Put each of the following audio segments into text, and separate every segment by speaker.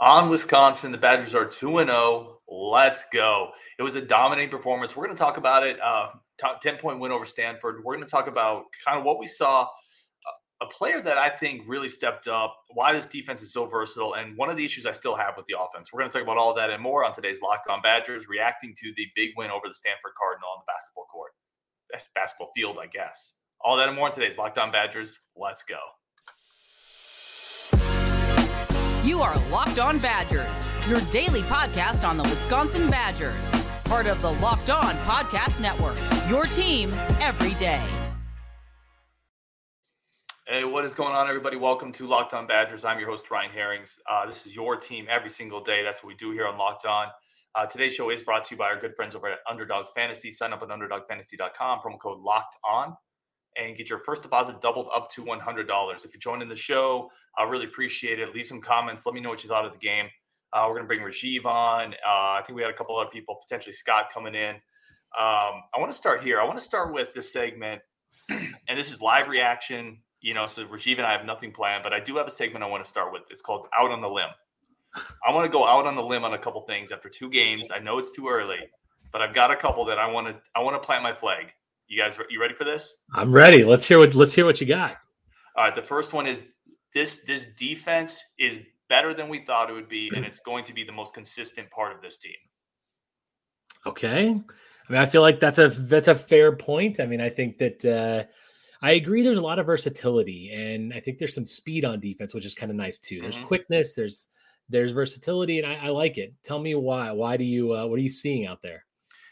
Speaker 1: on Wisconsin. The Badgers are 2 0. Let's go. It was a dominating performance. We're going to talk about it. Uh, 10 point win over Stanford. We're going to talk about kind of what we saw. A player that I think really stepped up, why this defense is so versatile, and one of the issues I still have with the offense. We're going to talk about all that and more on today's Locked On Badgers, reacting to the big win over the Stanford Cardinal on the basketball court. That's basketball field, I guess. All that and more on today's Locked On Badgers. Let's go.
Speaker 2: You are Locked On Badgers, your daily podcast on the Wisconsin Badgers. Part of the Locked On Podcast Network, your team every day.
Speaker 1: Hey, what is going on, everybody? Welcome to Locked On Badgers. I'm your host, Ryan Herrings. Uh, this is your team every single day. That's what we do here on Locked On. Uh, today's show is brought to you by our good friends over at Underdog Fantasy. Sign up at underdogfantasy.com, promo code Locked On and get your first deposit doubled up to $100. If you're joining the show, I really appreciate it. Leave some comments. Let me know what you thought of the game. Uh, we're going to bring Rajiv on. Uh, I think we had a couple other people, potentially Scott coming in. Um, I want to start here. I want to start with this segment, and this is live reaction. You know, so Rajiv and I have nothing planned, but I do have a segment I want to start with. It's called Out on the Limb. I want to go out on the limb on a couple things after two games. I know it's too early, but I've got a couple that I want to I want to plant my flag. You guys, you ready for this?
Speaker 3: I'm ready. Let's hear what let's hear what you got.
Speaker 1: All right. The first one is this this defense is better than we thought it would be, and it's going to be the most consistent part of this team.
Speaker 3: Okay. I mean, I feel like that's a that's a fair point. I mean, I think that uh, I agree. There's a lot of versatility, and I think there's some speed on defense, which is kind of nice too. There's mm-hmm. quickness. There's there's versatility, and I, I, like it. Tell me why. Why do you? Uh, what are you seeing out there?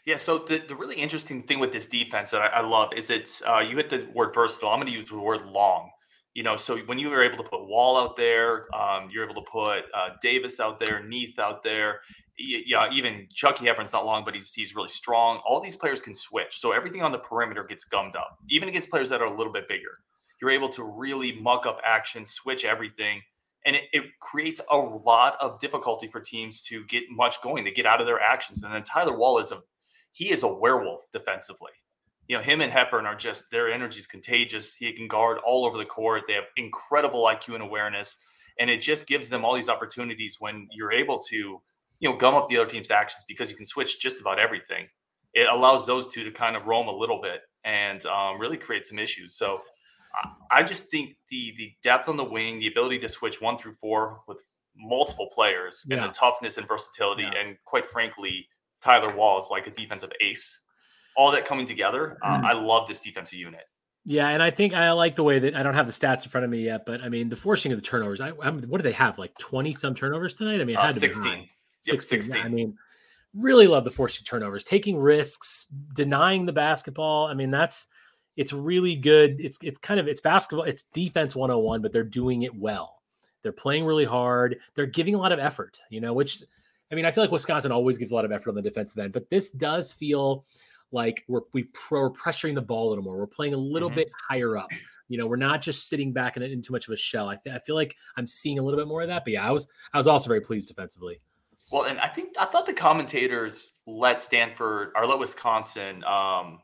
Speaker 1: Yeah, so the, the really interesting thing with this defense that I, I love is it's uh, you hit the word versatile. I'm going to use the word long. You know, so when you were able to put Wahl out there, um, you're able to put uh, Davis out there, Neath out there. Yeah, even Chucky Hepburn's not long, but he's he's really strong. All these players can switch, so everything on the perimeter gets gummed up. Even against players that are a little bit bigger, you're able to really muck up action, switch everything, and it, it creates a lot of difficulty for teams to get much going, to get out of their actions. And then Tyler Wahl is a he is a werewolf defensively. You know, him and Hepburn are just their energy is contagious. He can guard all over the court. They have incredible IQ and awareness, and it just gives them all these opportunities when you're able to, you know, gum up the other team's actions because you can switch just about everything. It allows those two to kind of roam a little bit and um, really create some issues. So I just think the the depth on the wing, the ability to switch one through four with multiple players, yeah. and the toughness and versatility, yeah. and quite frankly, Tyler Wahl is like a defensive ace. All that coming together, uh, mm. I love this defensive unit.
Speaker 3: Yeah, and I think I like the way that I don't have the stats in front of me yet, but I mean the forcing of the turnovers. I, I what do they have? Like twenty some turnovers tonight? I mean, it uh, had uh, to 16. be 16. Yep, 16. I mean, really love the forcing turnovers, taking risks, denying the basketball. I mean, that's it's really good. It's it's kind of it's basketball, it's defense 101, but they're doing it well. They're playing really hard. They're giving a lot of effort, you know, which I mean, I feel like Wisconsin always gives a lot of effort on the defensive end, but this does feel like we're we pro, we're pressuring the ball a little more. We're playing a little mm-hmm. bit higher up. You know, we're not just sitting back in, in too much of a shell. I, th- I feel like I'm seeing a little bit more of that. But yeah, I was I was also very pleased defensively.
Speaker 1: Well, and I think I thought the commentators let Stanford or let Wisconsin um,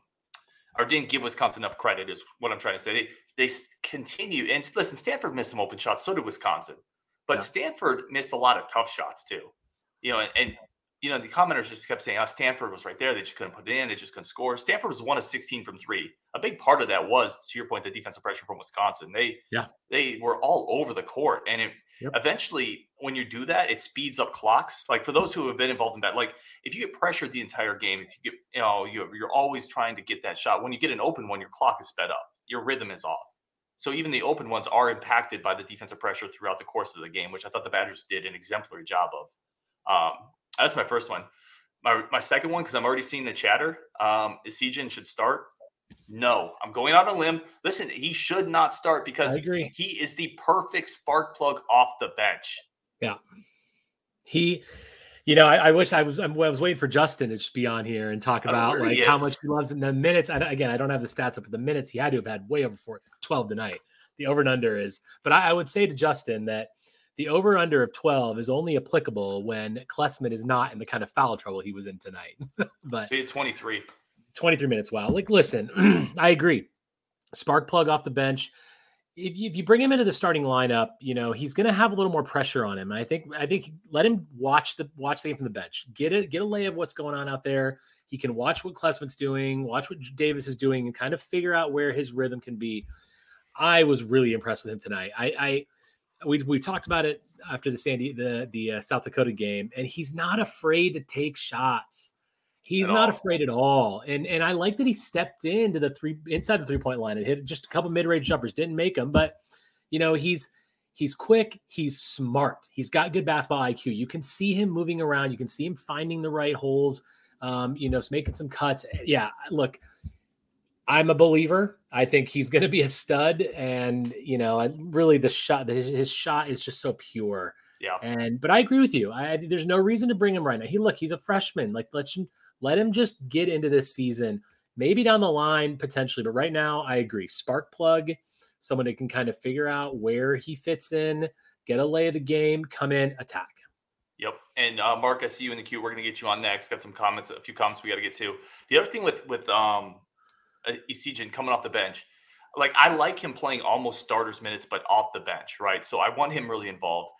Speaker 1: or didn't give Wisconsin enough credit is what I'm trying to say. They they continue and listen. Stanford missed some open shots, so did Wisconsin, but yeah. Stanford missed a lot of tough shots too you know, and, and you know, the commenters just kept saying, "Oh, Stanford was right there. They just couldn't put it in. They just couldn't score." Stanford was one of 16 from three. A big part of that was, to your point, the defensive pressure from Wisconsin. They, yeah, they were all over the court, and it yep. eventually, when you do that, it speeds up clocks. Like for those who have been involved in that, like if you get pressured the entire game, if you get, you know, you you're always trying to get that shot. When you get an open one, your clock is sped up. Your rhythm is off. So even the open ones are impacted by the defensive pressure throughout the course of the game, which I thought the Badgers did an exemplary job of. Um, that's my first one. My, my second one, because I'm already seeing the chatter, um, is Sijan should start. No, I'm going out on a limb. Listen, he should not start because he is the perfect spark plug off the bench.
Speaker 3: Yeah. He, you know, I, I wish I was, I was waiting for Justin to just be on here and talk about like how much he loves in the minutes. I, again, I don't have the stats up, but the minutes he had to have had way over four, 12 tonight. The over and under is, but I, I would say to Justin that the over under of 12 is only applicable when Klesmit is not in the kind of foul trouble he was in tonight. but
Speaker 1: see 23.
Speaker 3: 23 minutes. Wow. Like, listen, I agree. Spark plug off the bench. if you, if you bring him into the starting lineup, you know he's going to have a little more pressure on him. I think I think let him watch the watch the game from the bench. Get it, get a lay of what's going on out there. He can watch what Klesmit's doing, watch what Davis is doing, and kind of figure out where his rhythm can be. I was really impressed with him tonight. I, I we we talked about it after the Sandy the the uh, South Dakota game, and he's not afraid to take shots. He's not all. afraid at all, and and I like that he stepped into the three inside the three point line and hit just a couple mid range jumpers. Didn't make them, but you know he's he's quick, he's smart, he's got good basketball IQ. You can see him moving around, you can see him finding the right holes, um, you know, making some cuts. Yeah, look, I'm a believer. I think he's going to be a stud, and you know, really the shot, his, his shot is just so pure.
Speaker 1: Yeah.
Speaker 3: And but I agree with you. I, there's no reason to bring him right now. He look, he's a freshman. Like let's let him just get into this season. Maybe down the line potentially, but right now I agree. Spark plug, someone that can kind of figure out where he fits in, get a lay of the game, come in, attack.
Speaker 1: Yep. And uh, Mark, I see you in the queue. We're going to get you on next. Got some comments, a few comments we got to get to. The other thing with with um, Essegian coming off the bench, like I like him playing almost starters minutes, but off the bench, right? So I want him really involved.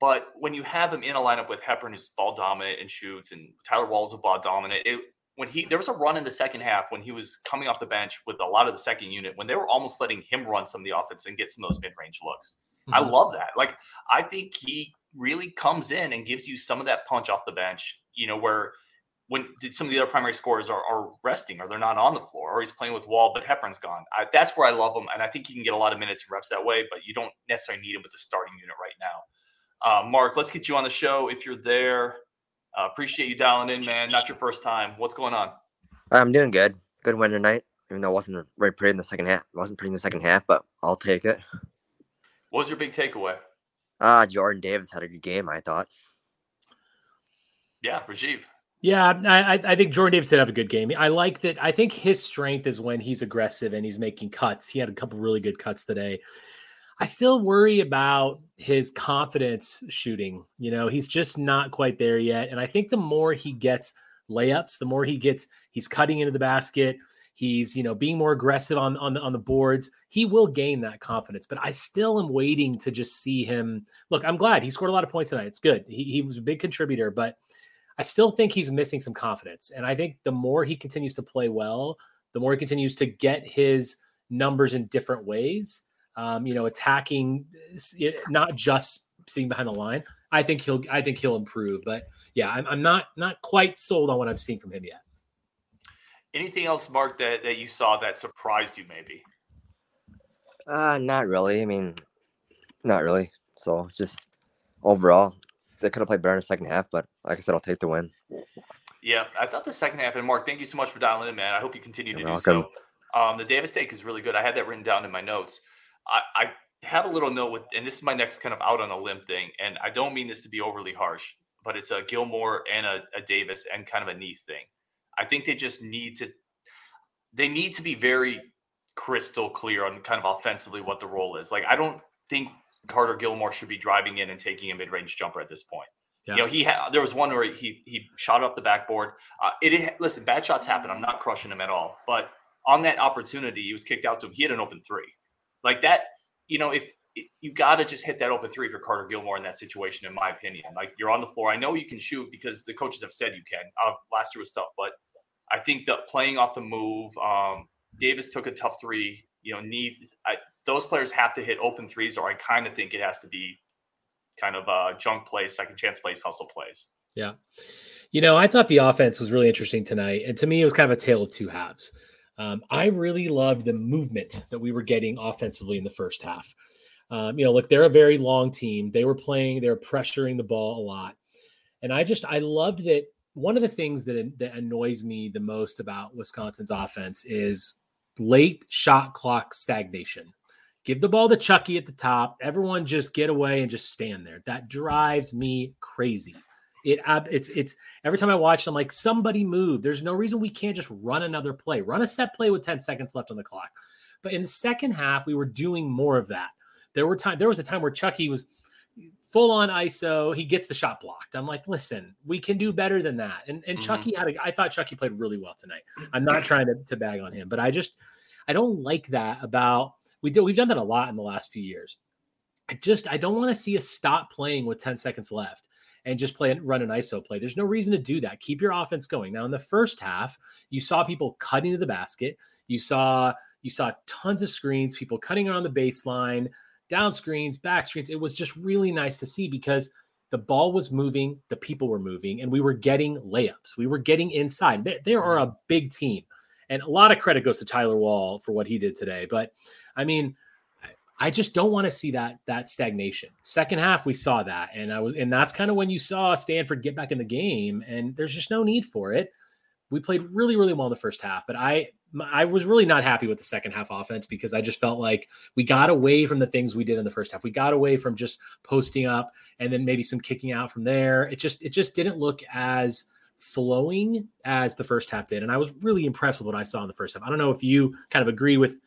Speaker 1: But when you have him in a lineup with Hepburn, who's ball dominant and shoots, and Tyler Wahl's a ball dominant, it, when he there was a run in the second half when he was coming off the bench with a lot of the second unit when they were almost letting him run some of the offense and get some of those mid range looks. Mm-hmm. I love that. Like I think he really comes in and gives you some of that punch off the bench. You know where when some of the other primary scorers are, are resting or they're not on the floor or he's playing with Wahl, but Hepburn's gone. I, that's where I love him. And I think he can get a lot of minutes and reps that way, but you don't necessarily need him with the starting unit right now. Uh, Mark, let's get you on the show if you're there. Uh, appreciate you dialing in, man. Not your first time. What's going on?
Speaker 4: I'm doing good. Good win tonight, even though it wasn't very pretty in the second half. It wasn't pretty in the second half, but I'll take it.
Speaker 1: What was your big takeaway?
Speaker 4: Uh, Jordan Davis had a good game, I thought.
Speaker 1: Yeah, Rajiv.
Speaker 3: Yeah, I, I think Jordan Davis did have a good game. I like that. I think his strength is when he's aggressive and he's making cuts. He had a couple really good cuts today. I still worry about his confidence shooting. You know, he's just not quite there yet. And I think the more he gets layups, the more he gets, he's cutting into the basket. He's, you know, being more aggressive on on the on the boards. He will gain that confidence. But I still am waiting to just see him. Look, I'm glad he scored a lot of points tonight. It's good. He, he was a big contributor, but I still think he's missing some confidence. And I think the more he continues to play well, the more he continues to get his numbers in different ways um, you know, attacking, not just sitting behind the line. I think he'll, I think he'll improve. But yeah, I'm, I'm not not quite sold on what I've seen from him yet.
Speaker 1: Anything else, Mark, that, that you saw that surprised you, maybe?
Speaker 4: Uh, not really. I mean, not really. So just overall, they could have played better in the second half, but like I said, I'll take the win.
Speaker 1: Yeah, I thought the second half, and Mark, thank you so much for dialing in, man. I hope you continue You're to welcome. do so. Um, the Davis take is really good. I had that written down in my notes. I, I have a little note with, and this is my next kind of out on a limb thing, and I don't mean this to be overly harsh, but it's a Gilmore and a, a Davis and kind of a Neath thing. I think they just need to, they need to be very crystal clear on kind of offensively what the role is. Like I don't think Carter Gilmore should be driving in and taking a mid range jumper at this point. Yeah. You know, he had there was one where he he shot off the backboard. Uh, it, it listen, bad shots happen. I'm not crushing him at all, but on that opportunity, he was kicked out to him. He had an open three. Like that, you know, if you got to just hit that open three for Carter Gilmore in that situation, in my opinion. Like you're on the floor. I know you can shoot because the coaches have said you can. Uh, last year was tough, but I think that playing off the move, um, Davis took a tough three. You know, Neath, I, those players have to hit open threes, or I kind of think it has to be kind of a junk plays, second chance plays, hustle plays.
Speaker 3: Yeah. You know, I thought the offense was really interesting tonight. And to me, it was kind of a tale of two halves. Um, I really loved the movement that we were getting offensively in the first half. Um, you know, look, they're a very long team. They were playing, they were pressuring the ball a lot. And I just, I loved that. One of the things that, that annoys me the most about Wisconsin's offense is late shot clock stagnation. Give the ball to Chucky at the top. Everyone just get away and just stand there. That drives me crazy. It it's it's every time I watch, I'm like, somebody move. There's no reason we can't just run another play, run a set play with 10 seconds left on the clock. But in the second half, we were doing more of that. There were time. There was a time where Chucky was full on ISO. He gets the shot blocked. I'm like, listen, we can do better than that. And and mm-hmm. Chucky had a. I thought Chucky played really well tonight. I'm not trying to, to bag on him, but I just I don't like that about We do we've done that a lot in the last few years. I just I don't want to see us stop playing with 10 seconds left and just play and run an ISO play. There's no reason to do that. Keep your offense going. Now in the first half, you saw people cutting to the basket. You saw you saw tons of screens, people cutting around the baseline, down screens, back screens. It was just really nice to see because the ball was moving, the people were moving, and we were getting layups. We were getting inside. They, they are a mm-hmm. big team. And a lot of credit goes to Tyler Wahl for what he did today. But I mean, I just don't want to see that that stagnation. Second half, we saw that, and I was, and that's kind of when you saw Stanford get back in the game, and there's just no need for it. We played really, really well in the first half, but I I was really not happy with the second half offense because I just felt like we got away from the things we did in the first half. We got away from just posting up and then maybe some kicking out from there. It just it just didn't look as flowing as the first half did, and I was really impressed with what I saw in the first half. I don't know if you kind of agree with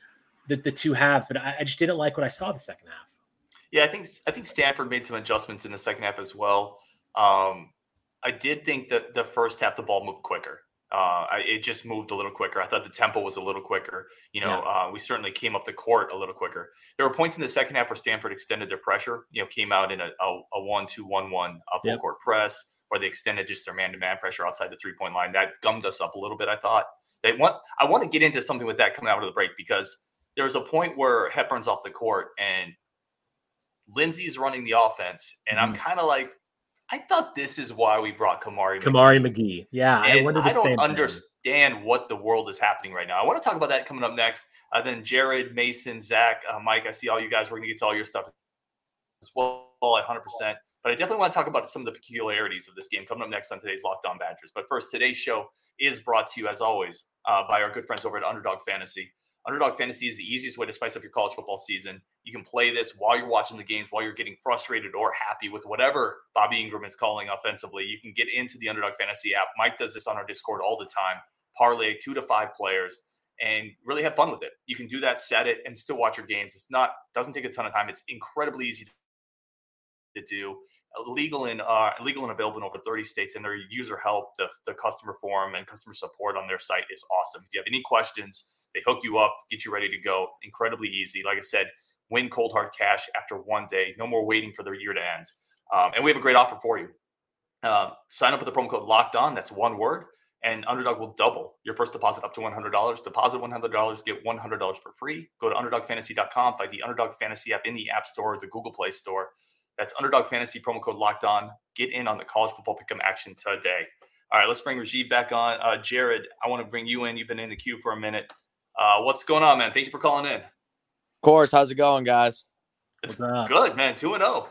Speaker 3: the, the two halves, but I, I just didn't like what I saw the second half.
Speaker 1: Yeah, I think I think Stanford made some adjustments in the second half as well. Um, I did think that the first half the ball moved quicker. Uh, it just moved a little quicker. I thought the tempo was a little quicker. You know, yeah. uh, we certainly came up the court a little quicker. There were points in the second half where Stanford extended their pressure. You know, came out in a, a, a one two one one full yep. court press, or they extended just their man to man pressure outside the three point line. That gummed us up a little bit. I thought they want. I want to get into something with that coming out of the break because there was a point where Hepburn's off the court and Lindsey's running the offense, and mm-hmm. I'm kind of like, I thought this is why we brought Kamari.
Speaker 3: Kamari McGee, McGee. yeah.
Speaker 1: And I, I don't understand thing. what the world is happening right now. I want to talk about that coming up next. Uh, then Jared, Mason, Zach, uh, Mike. I see all you guys. We're going to get to all your stuff as well. 100. percent But I definitely want to talk about some of the peculiarities of this game coming up next on today's Locked On Badgers. But first, today's show is brought to you as always uh, by our good friends over at Underdog Fantasy. Underdog Fantasy is the easiest way to spice up your college football season. You can play this while you're watching the games, while you're getting frustrated or happy with whatever Bobby Engram is calling offensively. You can get into the Underdog Fantasy app. Mike does this on our Discord all the time. Parlay two to five players and really have fun with it. You can do that, set it, and still watch your games. It's not doesn't take a ton of time. It's incredibly easy to do. Legal and uh, legal and available in over 30 states, and their user help, the, the customer forum, and customer support on their site is awesome. If you have any questions they hook you up, get you ready to go. Incredibly easy. Like I said, win cold hard cash after one day. No more waiting for the year to end. Um, and we have a great offer for you. Um, sign up with the promo code locked on. That's one word. And Underdog will double your first deposit up to $100. Deposit $100, get $100 for free. Go to UnderdogFantasy.com, find the Underdog Fantasy app in the App Store or the Google Play Store. That's Underdog Fantasy promo code locked on. Get in on the college football pick'em action today. All right, let's bring Rajiv back on. Uh, Jared, I want to bring you in. You've been in the queue for a minute. Uh, what's going on, man? Thank you for calling in.
Speaker 5: Of course. How's it going, guys?
Speaker 1: It's good, man. 2 and 0.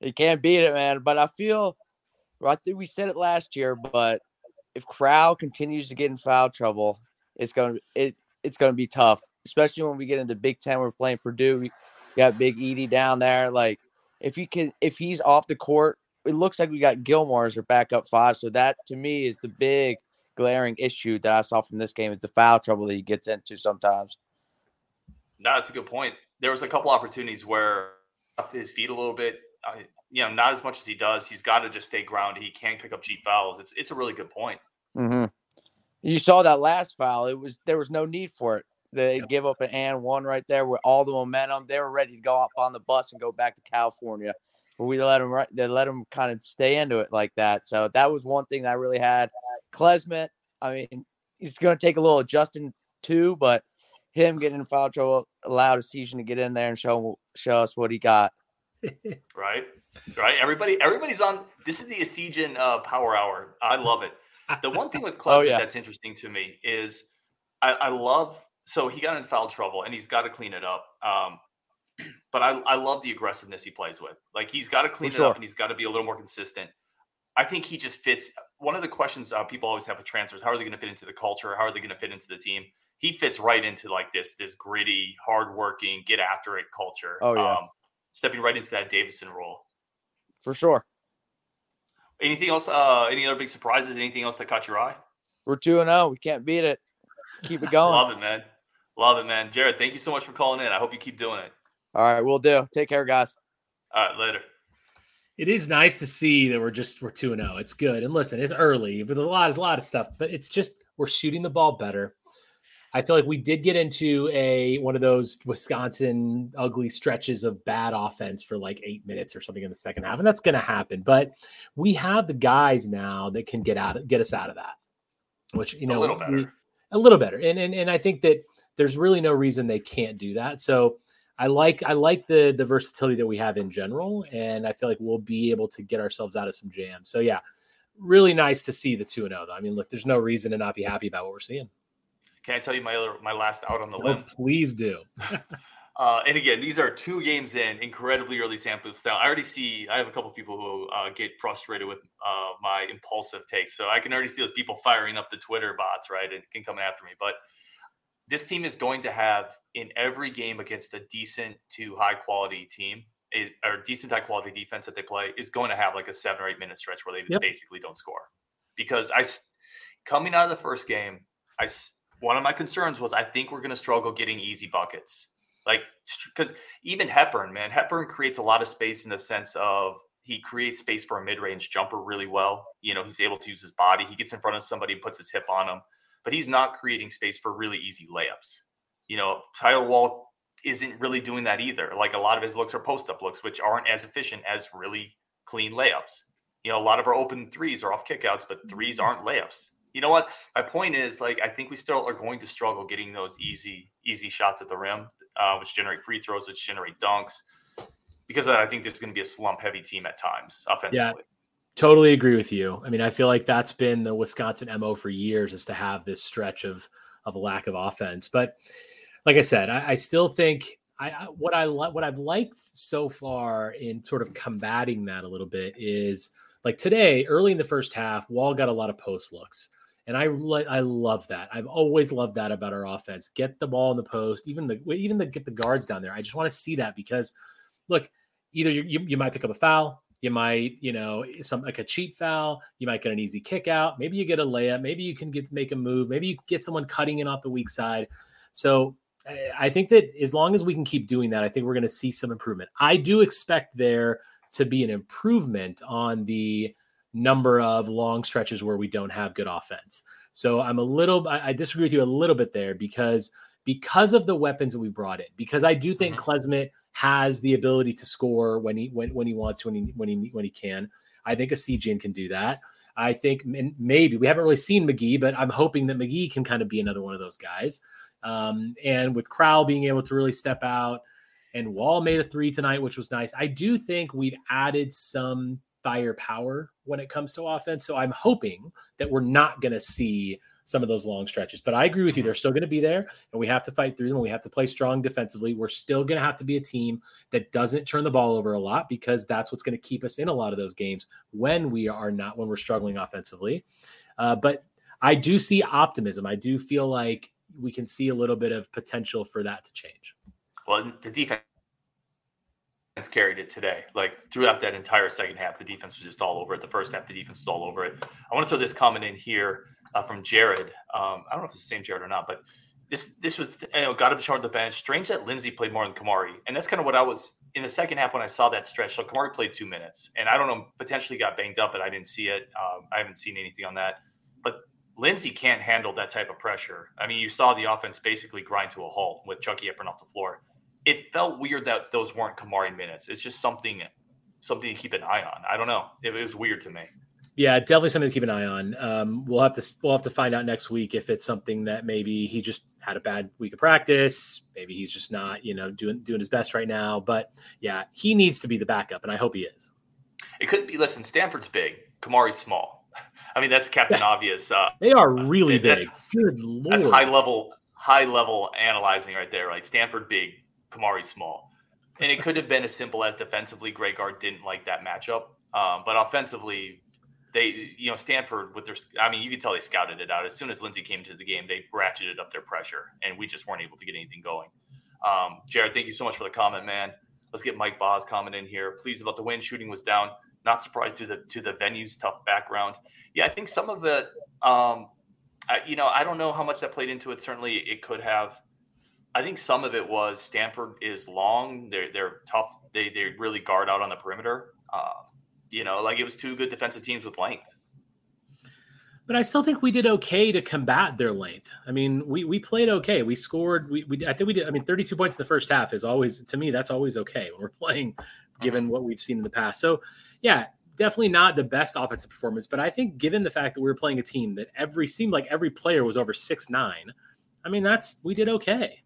Speaker 5: You can't beat it, man. But I feel, I think we said it last year, but if Crowl continues to get in foul trouble, it's going to it, it's going to be tough, especially when we get into Big Ten. We're playing Purdue. We got Big Edey down there. Like, if he can, if he's off the court, it looks like we got Gilmore as our backup five. So that to me is the big glaring issue that I saw from this game is the foul trouble that he gets into sometimes.
Speaker 1: No, that's a good point. There was a couple opportunities where up his feet a little bit. Uh, you know, not as much as he does. He's got to just stay grounded. He can't pick up cheap fouls. It's it's a really good point.
Speaker 5: Mm-hmm. You saw that last foul. It was there was no need for it. They yep. give up an and one right there with all the momentum. They were ready to go up on the bus and go back to California. But we let them they let them kind of stay into it like that. So that was one thing that I really had Klesmit, I mean, he's going to take a little adjusting too, but him getting in foul trouble allowed Essegian to get in there and show show us what he got.
Speaker 1: right, right. Everybody, everybody's on. This is the Essegian uh, Power Hour. I love it. The one thing with Klesmit oh, yeah. that's interesting to me is I, I, love. So he got in foul trouble and he's got to clean it up. Um, but I, I love the aggressiveness he plays with. Like he's got to clean For it sure. up and he's got to be a little more consistent. I think he just fits. One of the questions uh, people always have with transfers: How are they going to fit into the culture? How are they going to fit into the team? He fits right into like this this gritty, hardworking, get after it culture.
Speaker 5: Oh yeah, um,
Speaker 1: stepping right into that Davison role.
Speaker 5: For sure.
Speaker 1: Anything else? Uh, any other big surprises? Anything else that caught your eye?
Speaker 5: We're two and zero. Oh. We can't beat it. Keep it going.
Speaker 1: Love it, man. Love it, man. Jared, thank you so much for calling in. I hope you keep doing it.
Speaker 5: All right, we'll do. Take care, guys.
Speaker 1: All right, later
Speaker 3: it is nice to see that we're just we're 2 and 0. It's good. And listen, it's early, but a lot, is a lot of stuff, but it's just we're shooting the ball better. I feel like we did get into a one of those Wisconsin ugly stretches of bad offense for like eight minutes or something in the second half, and that's going to happen. But we have the guys now that can get out get us out of that, which you know
Speaker 1: a little better, we,
Speaker 3: a little better, and and and I think that there's really no reason they can't do that. So I like I like the the versatility that we have in general, and I feel like we'll be able to get ourselves out of some jams. So yeah, really nice to see the two and zero. Oh, I mean, look, there's no reason to not be happy about what we're seeing.
Speaker 1: Can I tell you my other my last out on the oh, limb?
Speaker 3: Please do.
Speaker 1: uh, and again, these are two games in, incredibly early sample style. I already see. I have a couple people who uh, get frustrated with uh, my impulsive takes, so I can already see those people firing up the Twitter bots, right, and can come after me. But this team is going to have in every game against a decent to high quality team is or decent high quality defense that they play is going to have like a seven or eight minute stretch where they yep. basically don't score because I coming out of the first game I one of my concerns was I think we're going to struggle getting easy buckets. Like, because even Hepburn, man, Hepburn creates a lot of space in the sense of he creates space for a mid range jumper really well. You know, he's able to use his body. He gets in front of somebody and puts his hip on them, but he's not creating space for really easy layups. You know, Tyler Wahl isn't really doing that either. Like a lot of his looks are post up looks, which aren't as efficient as really clean layups. You know, a lot of our open threes are off kickouts, but threes aren't layups you know what? My point is, like, I think we still are going to struggle getting those easy, easy shots at the rim, uh, which generate free throws, which generate dunks, because I think there's going to be a slump heavy team at times offensively. Yeah,
Speaker 3: totally agree with you. I mean, I feel like that's been the Wisconsin mo for years, is to have this stretch of of a lack of offense. But like I said, I, I still think I, I what I what I've liked so far in sort of combating that a little bit is like today, early in the first half, Wahl got a lot of post looks. And I I love that. I've always loved that about our offense. Get the ball in the post, even the even the get the guards down there. I just want to see that because, look, either you, you, you might pick up a foul, you might you know some like a cheap foul, you might get an easy kick out, maybe you get a layup, maybe you can get make a move, maybe you get someone cutting in off the weak side. So I think that as long as we can keep doing that, I think we're going to see some improvement. I do expect there to be an improvement on the number of long stretches where we don't have good offense. So I'm a little I, I disagree with you a little bit there because because of the weapons that we brought in. Because I do think mm-hmm. Klesmit has the ability to score when he when, when he wants when he when he when he can. I think Essegian can do that. I think maybe we haven't really seen McGee, but I'm hoping that McGee can kind of be another one of those guys. Um, and with Crowl being able to really step out, and Wahl made a three tonight, which was nice. I do think we've added some firepower when it comes to offense. So I'm hoping that we're not going to see some of those long stretches. But I agree with you. They're still going to be there, and we have to fight through them. We have to play strong defensively. We're still going to have to be a team that doesn't turn the ball over a lot because that's what's going to keep us in a lot of those games when we are not, when we're struggling offensively. Uh, but I do see optimism. I do feel like we can see a little bit of potential for that to change.
Speaker 1: Well, the defense carried it today. Like throughout that entire second half, the defense was just all over it. The first half, the defense was all over it. I want to throw this comment in here uh, from Jared. Um, I don't know if it's the same Jared or not, but this this was you know got him to the bench. Strange that Lindsey played more than Kamari, and that's kind of what I was in the second half when I saw that stretch. So Kamari played two minutes, and I don't know potentially got banged up, but I didn't see it. Um, I haven't seen anything on that, but. Lindsey can't handle that type of pressure. I mean, you saw the offense basically grind to a halt with Chucky Hepburn off the floor it felt weird that those weren't Kamari minutes. It's just something something to keep an eye on. I don't know. It, it was weird to me.
Speaker 3: Yeah, definitely something to keep an eye on. Um, we'll have to we'll have to find out next week if it's something that maybe he just had a bad week of practice. Maybe he's just not you know doing doing his best right now. But yeah, he needs to be the backup, and I hope he is.
Speaker 1: It could be. Listen, Stanford's big. Kamari's small. I mean, that's Captain yeah. Obvious. Uh,
Speaker 3: they are really big. Good lord.
Speaker 1: That's high level high level analyzing right there. Right, Stanford big, Kamari Small. And it could have been as simple as defensively, Greg Gard didn't like that matchup. Um, but offensively, they, you know, Stanford with their, I mean, you can tell they scouted it out. As soon as Lindsey came to the game, they ratcheted up their pressure, and we just weren't able to get anything going. Um, Jared, thank you so much for the comment, man. Let's get Mike Boz comment in here. Pleased about the win. Shooting was down. Not surprised to the to the venue's tough background. Yeah, I think some of it. Um, I, you know, I don't know how much that played into it. Certainly, it could have. I think some of it was Stanford is long. They're they're tough. They they really guard out on the perimeter. Uh, you know, like it was two good defensive teams with length.
Speaker 3: but I still think we did okay to combat their length. I mean, we we played okay. We scored. We, we I think we did. I mean, 32 points in the first half is always to me that's always okay when we're playing, given what we've seen in the past. So, yeah, definitely not the best offensive performance, but I think given the fact that we were playing a team that every seemed like every player was over six nine, I mean, that's we did okay.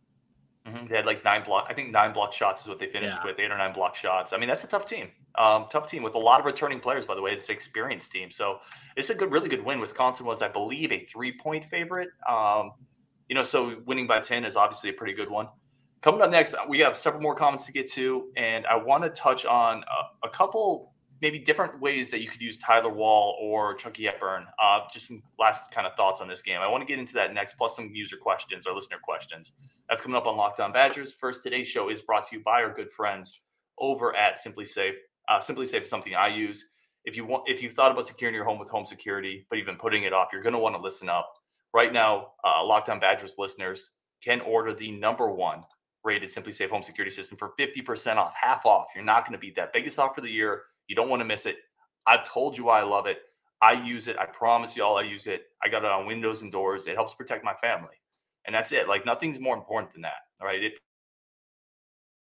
Speaker 1: Mm-hmm. They had like nine block. I think nine block shots is what they finished yeah. with, eight or nine block shots. I mean, that's a tough team. Um, tough team with a lot of returning players, by the way. It's an experienced team, so it's a good, really good win. Wisconsin was, I believe, a three-point favorite. Um, you know, so winning by ten is obviously a pretty good one. Coming up next, we have several more comments to get to, and I want to touch on a, a couple maybe different ways that you could use Tyler Wahl or Chucky Hepburn. Uh, just some last kind of thoughts on this game. I want to get into that next, plus some user questions or listener questions. That's coming up on Locked On Badgers. First, today's show is brought to you by our good friends over at SimpliSafe. Uh, SimpliSafe is something I use. If you want, if you've thought about securing your home with home security, but you've been putting it off, you're going to want to listen up. Right now, uh, Locked On Badgers listeners can order the number one rated SimpliSafe home security system for 50% off, half off. You're not going to beat that. Biggest offer of the year you don't want to miss it. I've told you I love it. I use it. I promise y'all I use it. I got it on windows and doors. It helps protect my family. And that's it. Like nothing's more important than that. All right. It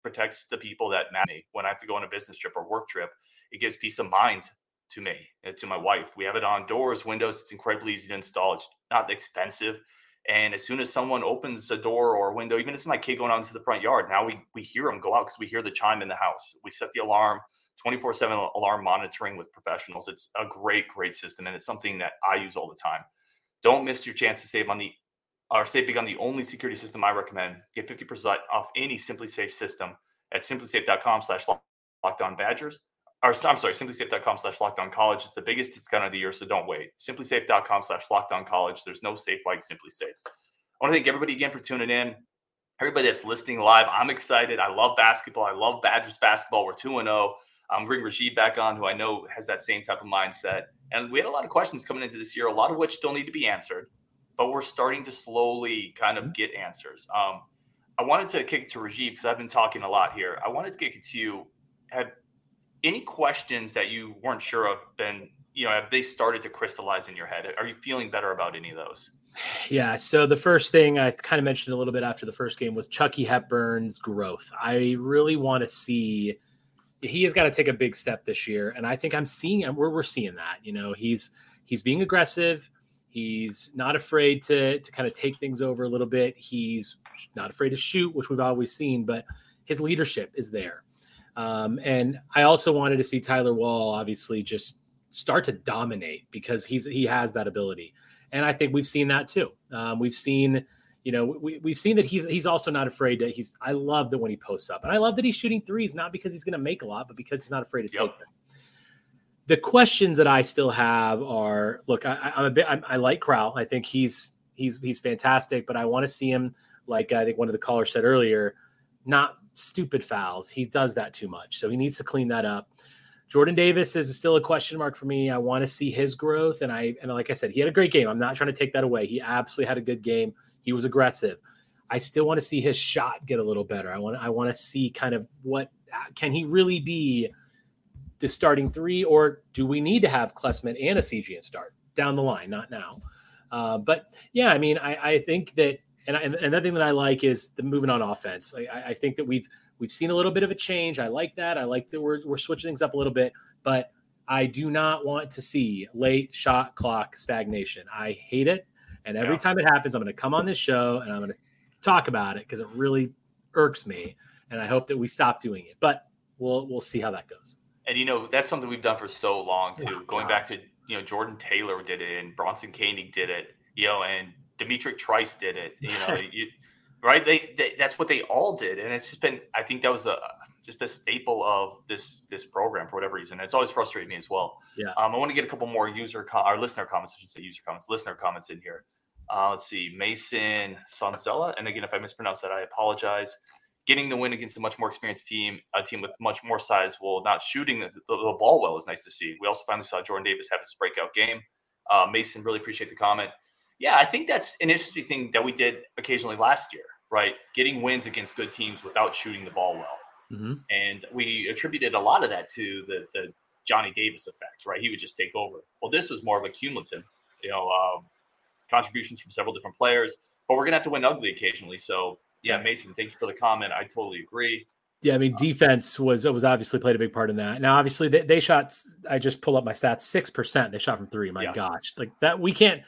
Speaker 1: protects the people that matter me when I have to go on a business trip or work trip. It gives peace of mind to me, uh, to my wife. We have it on doors, windows. It's incredibly easy to install. It's not expensive. And as soon as someone opens a door or a window, even if it's my kid going out into the front yard, now we, we hear them go out because we hear the chime in the house. We set the alarm 24 7 alarm monitoring with professionals. It's a great, great system. And it's something that I use all the time. Don't miss your chance to save on the or save big on the only security system I recommend. Get 50% off any SimpliSafe system at simplisafe.com slash lockdown badgers. Or I'm sorry, simplisafe.com slash lockdown college. It's the biggest discount of the year, so don't wait. Simplisafe.com slash lockdown college. There's no safe like SimpliSafe. I want to thank everybody again for tuning in. Everybody that's listening live, I'm excited. I love basketball. I love Badgers basketball. We're 2 0. I'm bring Rajiv back on, who I know has that same type of mindset. And we had a lot of questions coming into this year, a lot of which still need to be answered, but we're starting to slowly kind of mm-hmm. get answers. Um, I wanted to kick it to Rajiv because I've been talking a lot here. I wanted to kick it to you. Have any questions that you weren't sure of been, you know, have they started to crystallize in your head? Are you feeling better about any of those?
Speaker 3: Yeah. So the first thing I kind of mentioned a little bit after the first game was Chucky Hepburn's growth. I really want to see he has got to take a big step this year, and I think I'm seeing we're we're seeing that. You know, he's he's being aggressive. He's not afraid to to kind of take things over a little bit. He's not afraid to shoot, which we've always seen, but his leadership is there. Um, and I also wanted to see Tyler Wahl obviously just start to dominate because he's he has that ability, and I think we've seen that too. Um, we've seen you know, we, we've seen that he's he's also not afraid to he's I love that when he posts up. And I love that he's shooting threes, not because he's gonna make a lot, but because he's not afraid to yep. take them. The questions that I still have are look, I, am a bit I'm, i like Crowl. I think he's he's he's fantastic, but I want to see him like I think one of the callers said earlier, not stupid fouls. He does that too much. So he needs to clean that up. Jordan Davis is still a question mark for me. I want to see his growth. And I and like I said, he had a great game. I'm not trying to take that away. He absolutely had a good game. He was aggressive. I still want to see his shot get a little better. I want I want to see kind of what can he really be the starting three, or do we need to have Klesmit and Essegian start down the line? Not now. Uh, but yeah, I mean, I, I think that, and, I, and another thing that I like is the movement on offense. I, I think that we've we've seen a little bit of a change. I like that. I like that we're we're switching things up a little bit, but I do not want to see late shot clock stagnation. I hate it. And every yeah. time it happens, I'm going to come on this show and I'm going to talk about it because it really irks me. And I hope that we stop doing it. But we'll we'll see how that goes.
Speaker 1: And you know that's something we've done for so long too. Oh, Going God. back to you know Jordan Taylor did it and Bronson Koenig did it. You know, and D'Mitrik Trice did it. You know, you, right? They, they, that's what they all did, and it's just been. I think that was a just a staple of this this program for whatever reason. It's always frustrated me as well.
Speaker 3: Yeah.
Speaker 1: Um, I want to get a couple more user com- or listener comments. I should say user comments, listener comments in here. Uh, let's see, Mason Sonzella. And again, if I mispronounce that, I apologize. Getting the win against a much more experienced team, a team with much more size, while not shooting the, the, the, ball well is nice to see. We also finally saw Jordan Davis have his breakout game. Uh, Mason, really appreciate the comment. Yeah, I think that's an interesting thing that we did occasionally last year, right? Getting wins against good teams without shooting the ball well. Mm-hmm. And we attributed a lot of that to the, the Johnny Davis effect, right? He would just take over. Well, this was more of a cumulative you know, um, contributions from several different players. But we're gonna have to win ugly occasionally. So yeah, Mason, thank you for the comment. I totally agree.
Speaker 3: Yeah, I mean, um, defense was was obviously played a big part in that. Now, obviously, they, they shot. I just pull up my stats: six percent. They shot from three. My yeah. gosh, like that. We can't.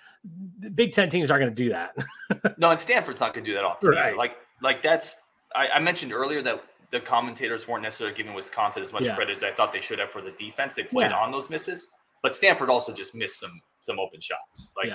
Speaker 3: Big Ten teams aren't going to do that.
Speaker 1: no, and Stanford's not going to do that often. Right. Like, like that's. I, I, mentioned earlier that the commentators weren't necessarily giving Wisconsin as much yeah. credit as I thought they should have for the defense. They played yeah. on those misses, but Stanford also just missed some some open shots. Like,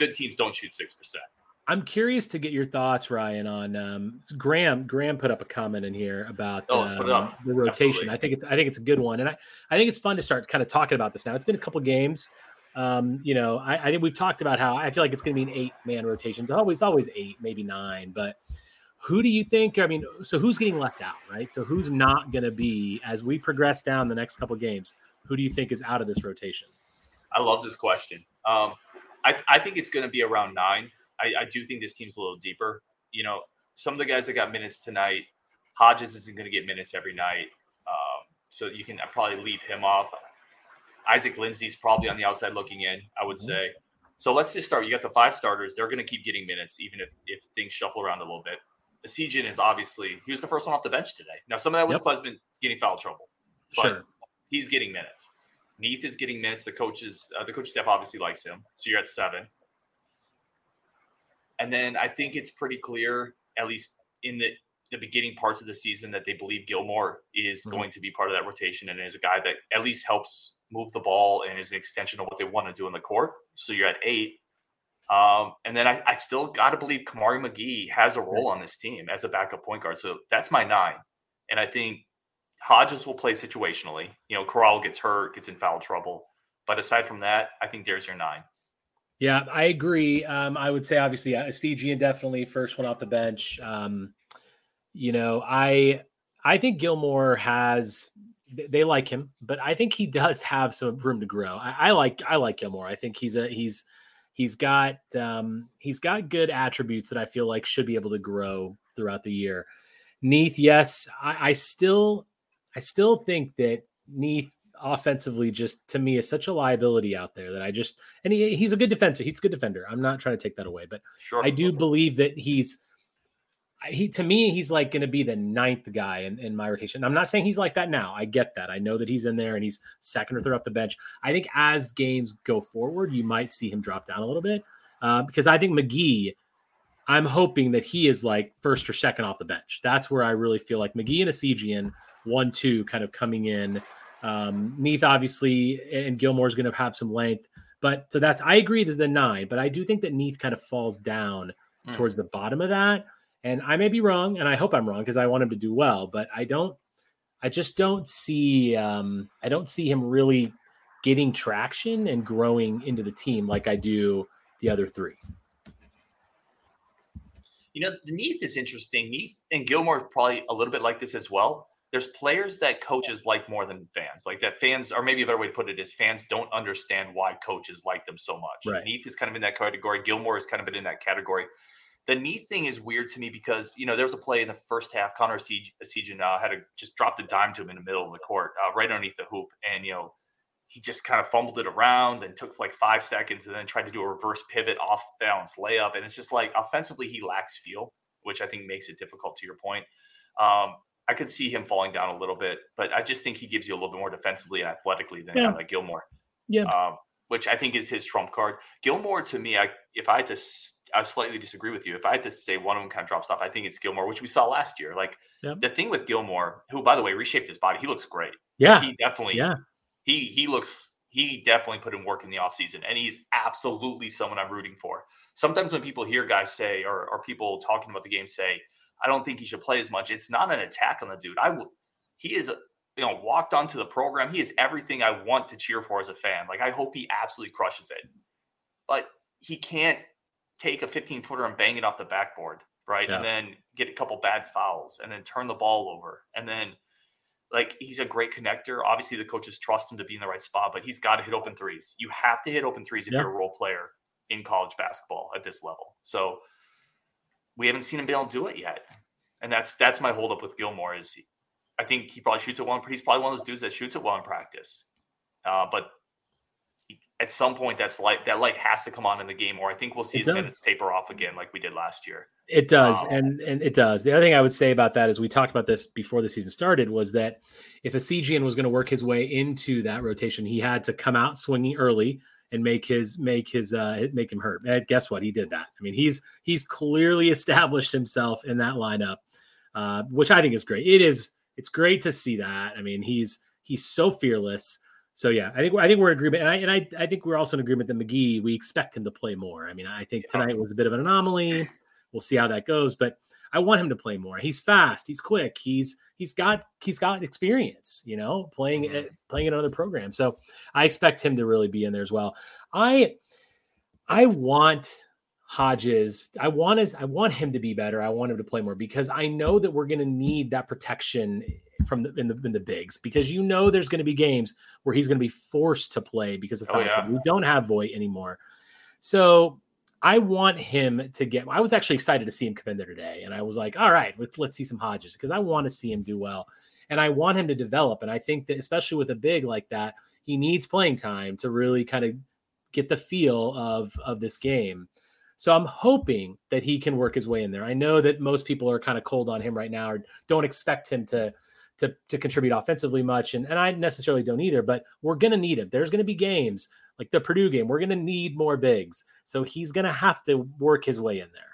Speaker 1: good teams don't shoot six percent.
Speaker 3: I'm curious to get your thoughts, Ryan, on um, Graham. Graham put up a comment in here about
Speaker 1: oh, um,
Speaker 3: the rotation. Absolutely. I think it's I think it's a good one, and I, I think it's fun to start kind of talking about this now. It's been a couple games. Um, you know, I, I think we've talked about how I feel like it's going to be an eight man rotation. It's always always eight, maybe nine. But who do you think? I mean, so who's getting left out, right? So who's not going to be as we progress down the next couple games? Who do you think is out of this rotation?
Speaker 1: I love this question. Um, I, I think it's going to be around nine. I, I do think this team's a little deeper. You know, some of the guys that got minutes tonight, Hodges isn't going to get minutes every night. Um, so you can probably leave him off. Isaac Lindsey's probably on the outside looking in, I would mm-hmm. say. So let's just start. You got the five starters. They're going to keep getting minutes, even if, if things shuffle around a little bit. Essegian is obviously, he was the first one off the bench today. Now, some of that was yep. Klesmit getting foul trouble, but sure. he's getting minutes. Neath is getting minutes. The coaches, uh, the coaching staff obviously likes him. So you're at seven. And then I think it's pretty clear, at least in the the beginning parts of the season, that they believe Gilmore is mm-hmm. going to be part of that rotation and is a guy that at least helps move the ball and is an extension of what they want to do in the court. So you're at eight. Um, and then I, I still got to believe Kamari McGee has a role on this team as a backup point guard. So that's my nine. And I think Hodges will play situationally. You know, Crowl gets hurt, gets in foul trouble. But aside from that, I think there's your nine.
Speaker 3: Yeah, I agree. Um, I would say obviously uh, CG and definitely first one off the bench. Um, you know, I I think Gilmore has they like him, but I think he does have some room to grow. I, I like I like Gilmore. I think he's a he's he's got um, he's got good attributes that I feel like should be able to grow throughout the year. Neath, yes, I, I still I still think that Neath offensively just to me is such a liability out there that I just and he, he's a good defender. He's a good defender. I'm not trying to take that away, but sure. I do believe that he's he to me he's like going to be the ninth guy in, in my rotation. I'm not saying he's like that now. I get that. I know that he's in there and he's second or third off the bench. I think as games go forward, you might see him drop down a little bit uh, because I think McGee. I'm hoping that he is like first or second off the bench. That's where I really feel like McGee and Essegian one two kind of coming in um, Neath obviously and Gilmore is going to have some length, but so that's I agree that the nine, but I do think that Neath kind of falls down mm. towards the bottom of that. And I may be wrong, and I hope I'm wrong because I want him to do well, but I don't. I just don't see. Um, I don't see him really getting traction and growing into the team like I do the other three.
Speaker 1: You know, Neath is interesting. Neath and Gilmore probably a little bit like this as well there's players that coaches like more than fans. Like that fans, or maybe a better way to put it is fans don't understand why coaches like them so much. Right. Neath is kind of in that category. Gilmore has kind of been in that category. The Neath thing is weird to me because you know there was a play in the first half. Connor Essegian uh, had to just dropped a dime to him in the middle of the court, uh, right underneath the hoop, and you know he just kind of fumbled it around and took like five seconds and then tried to do a reverse pivot off balance layup. And it's just like offensively he lacks feel, which I think makes it difficult. To your point, um, I could see him falling down a little bit, but I just think he gives you a little bit more defensively and athletically than yeah. Gilmore.
Speaker 3: Yeah. Um,
Speaker 1: which I think is his trump card. Gilmore, to me, I if I had to, I slightly disagree with you. If I had to say one of them kind of drops off, I think it's Gilmore, which we saw last year. Like yeah. the thing with Gilmore, who by the way reshaped his body, he looks great.
Speaker 3: Yeah,
Speaker 1: he definitely.
Speaker 3: Yeah,
Speaker 1: he he looks he definitely put in work in the offseason and he's absolutely someone I'm rooting for. Sometimes when people hear guys say or, or people talking about the game say, I don't think he should play as much. It's not an attack on the dude. I will. He is, you know, walked onto the program. He is everything I want to cheer for as a fan. Like I hope he absolutely crushes it, but he can't take a 15 footer and bang it off the backboard, right? Yeah. And then get a couple bad fouls and then turn the ball over and then. Like he's a great connector. Obviously, the coaches trust him to be in the right spot, but he's got to hit open threes. You have to hit open threes if yeah. you're a role player in college basketball at this level. So we haven't seen him be able to do it yet. And that's that's my holdup with Gilmore is I think he probably shoots it well. He's probably one of those dudes that shoots it well in practice. Uh, but at some point that's light that light has to come on in the game, or I think we'll see it his does. minutes taper off again like we did last year.
Speaker 3: It does, um, and and it does. The other thing I would say about that is we talked about this before the season started was that if Essegian was going to work his way into that rotation, he had to come out swinging early and make his make his uh make him hurt. And guess what? He did that. I mean, he's he's clearly established himself in that lineup, uh, which I think is great. It is it's great to see that. I mean, he's he's so fearless. So yeah, I think I think we're in agreement, and I and I, I think we're also in agreement that McGee. We expect him to play more. I mean, I think tonight was a bit of an anomaly. We'll see how that goes, but I want him to play more. He's fast. He's quick. He's he's got he's got experience. You know, playing mm-hmm. at, playing in another program. So I expect him to really be in there as well. I I want Hodges. I want his, I want him to be better. I want him to play more because I know that we're going to need that protection from the in the in the bigs because you know there's going to be games where he's going to be forced to play because of oh, yeah. we don't have Vogt anymore. So I want him to get. I was actually excited to see him come in there today, and I was like, all right, let's let's see some Hodges because I want to see him do well, and I want him to develop. And I think that especially with a big like that, he needs playing time to really kind of get the feel of of this game. So I'm hoping that he can work his way in there. I know that most people are kind of cold on him right now or don't expect him to to, to contribute offensively much. And, and I necessarily don't either, but we're going to need him. There's going to be games like the Purdue game. We're going to need more bigs. So he's going to have to work his way in there.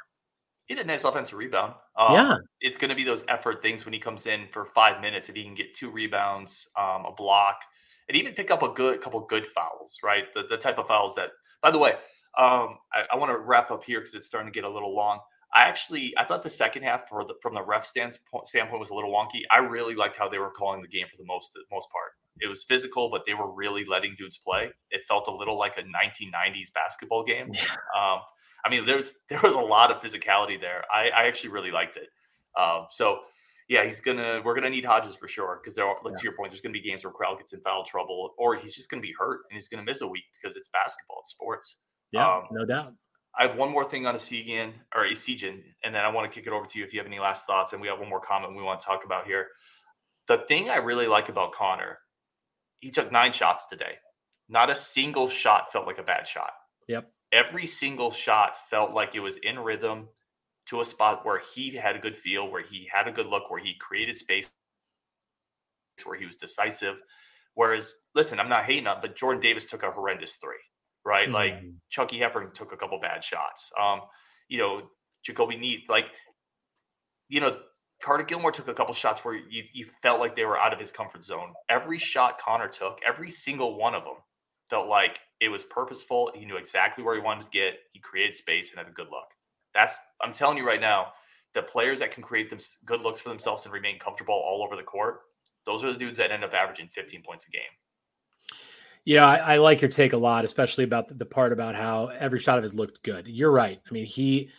Speaker 1: He had a nice offensive rebound. Um,
Speaker 3: yeah.
Speaker 1: It's going to be those effort things when he comes in for five minutes. If he can get two rebounds, um, a block, and even pick up a good couple good fouls, right? The, the type of fouls that, by the way, um, I, I want to wrap up here because it's starting to get a little long. I actually I thought the second half for the from the ref standpoint standpoint was a little wonky. I really liked how they were calling the game for the most the most part. It was physical, but they were really letting dudes play. It felt a little like a 1990s basketball game. Um, I mean, there's there was a lot of physicality there. I, I actually really liked it. Um, so yeah, he's gonna we're gonna need Hodges for sure because there are, yeah. to your point, there's gonna be games where Crowl gets in foul trouble or he's just gonna be hurt and he's gonna miss a week because it's basketball, it's sports.
Speaker 3: Yeah, um, no doubt.
Speaker 1: I have one more thing on Essegian or Essegian, and then I want to kick it over to you if you have any last thoughts. And we have one more comment we want to talk about here. The thing I really like about Connor, he took nine shots today. Not a single shot felt like a bad shot.
Speaker 3: Yep.
Speaker 1: Every single shot felt like it was in rhythm to a spot where he had a good feel, where he had a good look, where he created space, where he was decisive. Whereas, listen, I'm not hating on, but Jordan Davis took a horrendous three right? Mm. Like Chucky Hepburn took a couple bad shots. Um, you know, Jahcobi Neath, like, you know, Carter Gilmore took a couple shots where you, you felt like they were out of his comfort zone. Every shot Connor took, every single one of them felt like it was purposeful. He knew exactly where he wanted to get. He created space and had a good look. That's I'm telling you right now, the players that can create them good looks for themselves and remain comfortable all over the court, those are the dudes that end up averaging 15 points a game.
Speaker 3: Yeah, I, I, like your take a lot, especially about the, the, part about how every shot of his looked good. You're right. I mean, he,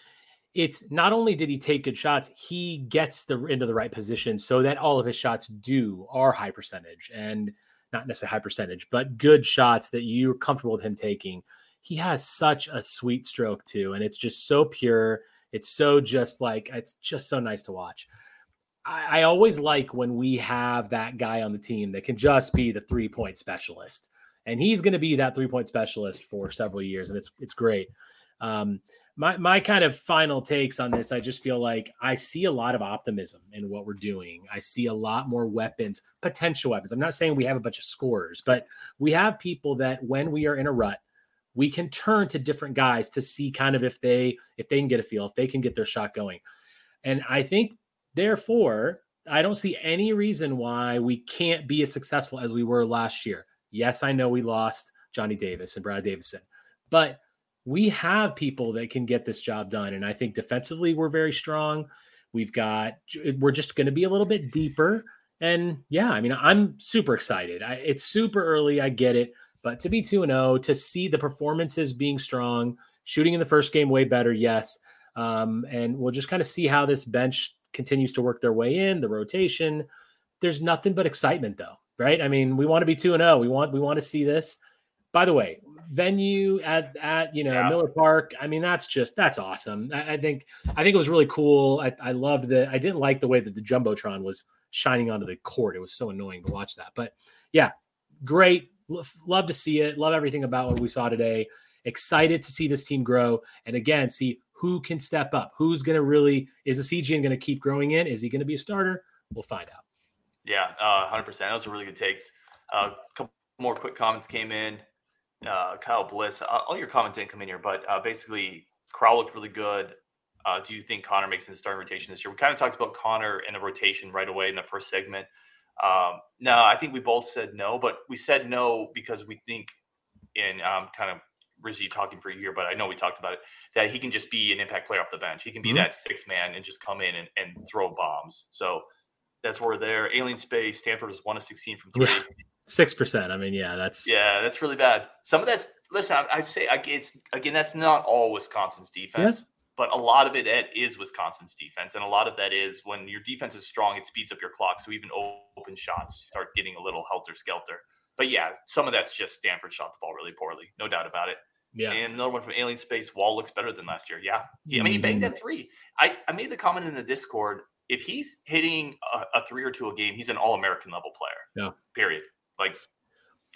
Speaker 3: it's not only did he take good shots, he gets the into the right position so that all of his shots do are high percentage and not necessarily high percentage, but good shots that you're comfortable with him taking. He has such a sweet stroke too, and it's just so pure. It's so just like it's just so nice to watch. I, I always like when we have that guy on the team that can just be the three point specialist and he's going to be that three point specialist for several years, and it's it's great. Um, my my kind of final takes on this, I just feel like I see a lot of optimism in what we're doing. I see a lot more weapons, potential weapons. I'm not saying we have a bunch of scorers, but we have people that when we are in a rut, we can turn to different guys to see kind of if they if they can get a feel, if they can get their shot going. And I think therefore, I don't see any reason why we can't be as successful as we were last year. Yes, I know we lost Johnny Davis and Brad Davison, but we have people that can get this job done. And I think defensively, we're very strong. We've got, we're just going to be a little bit deeper. And yeah, I mean, I'm super excited. I, it's super early. I get it. But to be 2 0, to see the performances being strong, shooting in the first game way better, yes. Um, and we'll just kind of see how this bench continues to work their way in, the rotation. There's nothing but excitement, though right? I mean, we want to be 2 and 0. We want we want to see this. By the way, venue at at you know yeah. Miller Park. I mean, that's just that's awesome. I, I, think I think it was really cool. I, I loved the. I didn't like the way that the jumbotron was shining onto the court. It was so annoying to watch that. But yeah, great love to see it. Love everything about what we saw today. Excited to see this team grow, and again, see who can step up. Who's going to really is the CGN going to keep growing in? Is he going to be a starter? We'll find out.
Speaker 1: Yeah, uh, 100%. Those are really good takes. A uh, couple more quick comments came in. Uh, Kyle Bliss, uh, all your comments didn't come in here, but uh, basically, Crowl looked really good. Uh, do you think Connor makes in the starting rotation this year? We kind of talked about Connor in the rotation right away in the first segment. Um, no, I think we both said no, but we said no because we think, in um, kind of Rizzy talking for a year, but I know we talked about it, that he can just be an impact player off the bench. He can be mm-hmm. that six man and just come in and, and throw bombs. So that's where they're alien space. Stanford was one of 16 from three.
Speaker 3: Six percent. I mean, yeah, that's
Speaker 1: yeah, that's really bad. Some of that's listen. I, would say it's again, that's not all Wisconsin's defense. Yeah but a lot of it is Wisconsin's defense, and a lot of that is when your defense is strong, it speeds up your clock. So even open shots start getting a little helter skelter. But yeah, some of that's just Stanford shot the ball really poorly, no doubt about it. Yeah. And another one from Alien Space, Wahl looks better than last year. Yeah. yeah I mean, he banged mm-hmm. that three. I, I made the comment in the Discord if he's hitting a, a three or two a game, he's an all American level player.
Speaker 3: Yeah.
Speaker 1: Period. Like,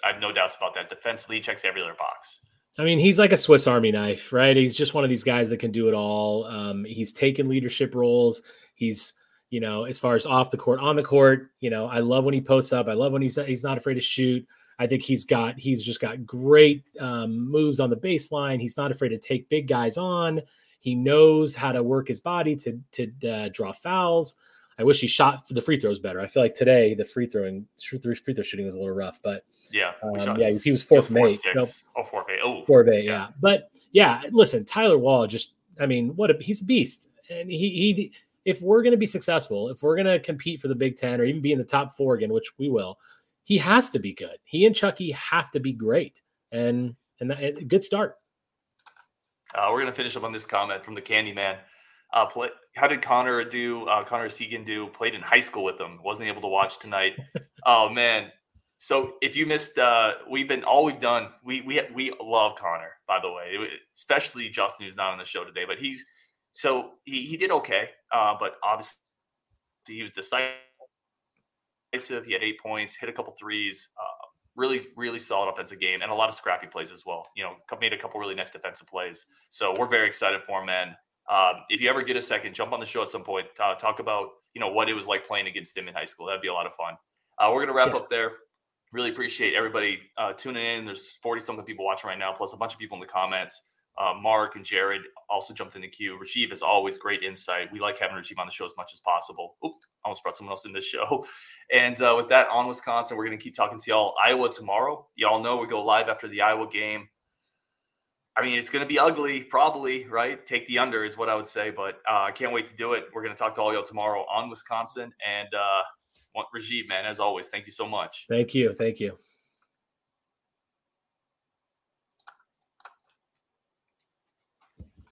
Speaker 1: I have no doubts about that. Defensively, checks every other box.
Speaker 3: I mean, he's like a Swiss Army knife, right? He's just one of these guys that can do it all. Um, he's taken leadership roles. He's, you know, as far as off the court, on the court, you know, I love when he posts up. I love when he's he's not afraid to shoot. I think he's got he's just got great um, moves on the baseline. He's not afraid to take big guys on. He knows how to work his body to to uh, draw fouls. I wish he shot the free throws better. I feel like today the free throwing free throw shooting was a little rough, but
Speaker 1: yeah,
Speaker 3: um, yeah, he was fourth from eight.
Speaker 1: So, oh, fourth eight. Oh,
Speaker 3: fourth eight. Yeah. yeah. but yeah, listen, Tyler Wahl just, I mean, what a he's a beast, and he he. If we're going to be successful, if we're going to compete for the Big Ten or even be in the top four again, which we will, he has to be good. He and Chucky have to be great, and and, and good start.
Speaker 1: Uh, we're going to finish up on this comment from the Candy Man. Uh, play, how did Connor do? Uh, Connor Essegian do? Played in high school with him. Wasn't able to watch tonight. oh man. So if you missed, uh, we've been all we've done. We we we love Connor, by the way, especially Justin, who's not on the show today. But he's so he he did okay, uh, but obviously he was decisive. He had eight points, hit a couple threes. Uh, really, really solid offensive game, and a lot of scrappy plays as well. You know, made a couple really nice defensive plays. So we're very excited for him, man. Um, if you ever get a second, jump on the show at some point. Uh, talk about you know what it was like playing against him in high school. That'd be a lot of fun. Uh, we're gonna wrap sure. up there. Really appreciate everybody uh, tuning in. There's 40 something people watching right now, plus a bunch of people in the comments. Uh, Mark and Jared also jumped in the queue. Rajiv is always great insight. We like having Rajiv on the show as much as possible. Oop, almost brought someone else in this show. And uh, with that, on Wisconsin, we're going to keep talking to y'all. Iowa tomorrow. Y'all know we go live after the Iowa game. I mean, it's going to be ugly, probably, right? Take the under is what I would say, but uh, I can't wait to do it. We're going to talk to all y'all tomorrow on Wisconsin. And uh, Rajiv, man, as always, thank you so much.
Speaker 3: Thank you. Thank you.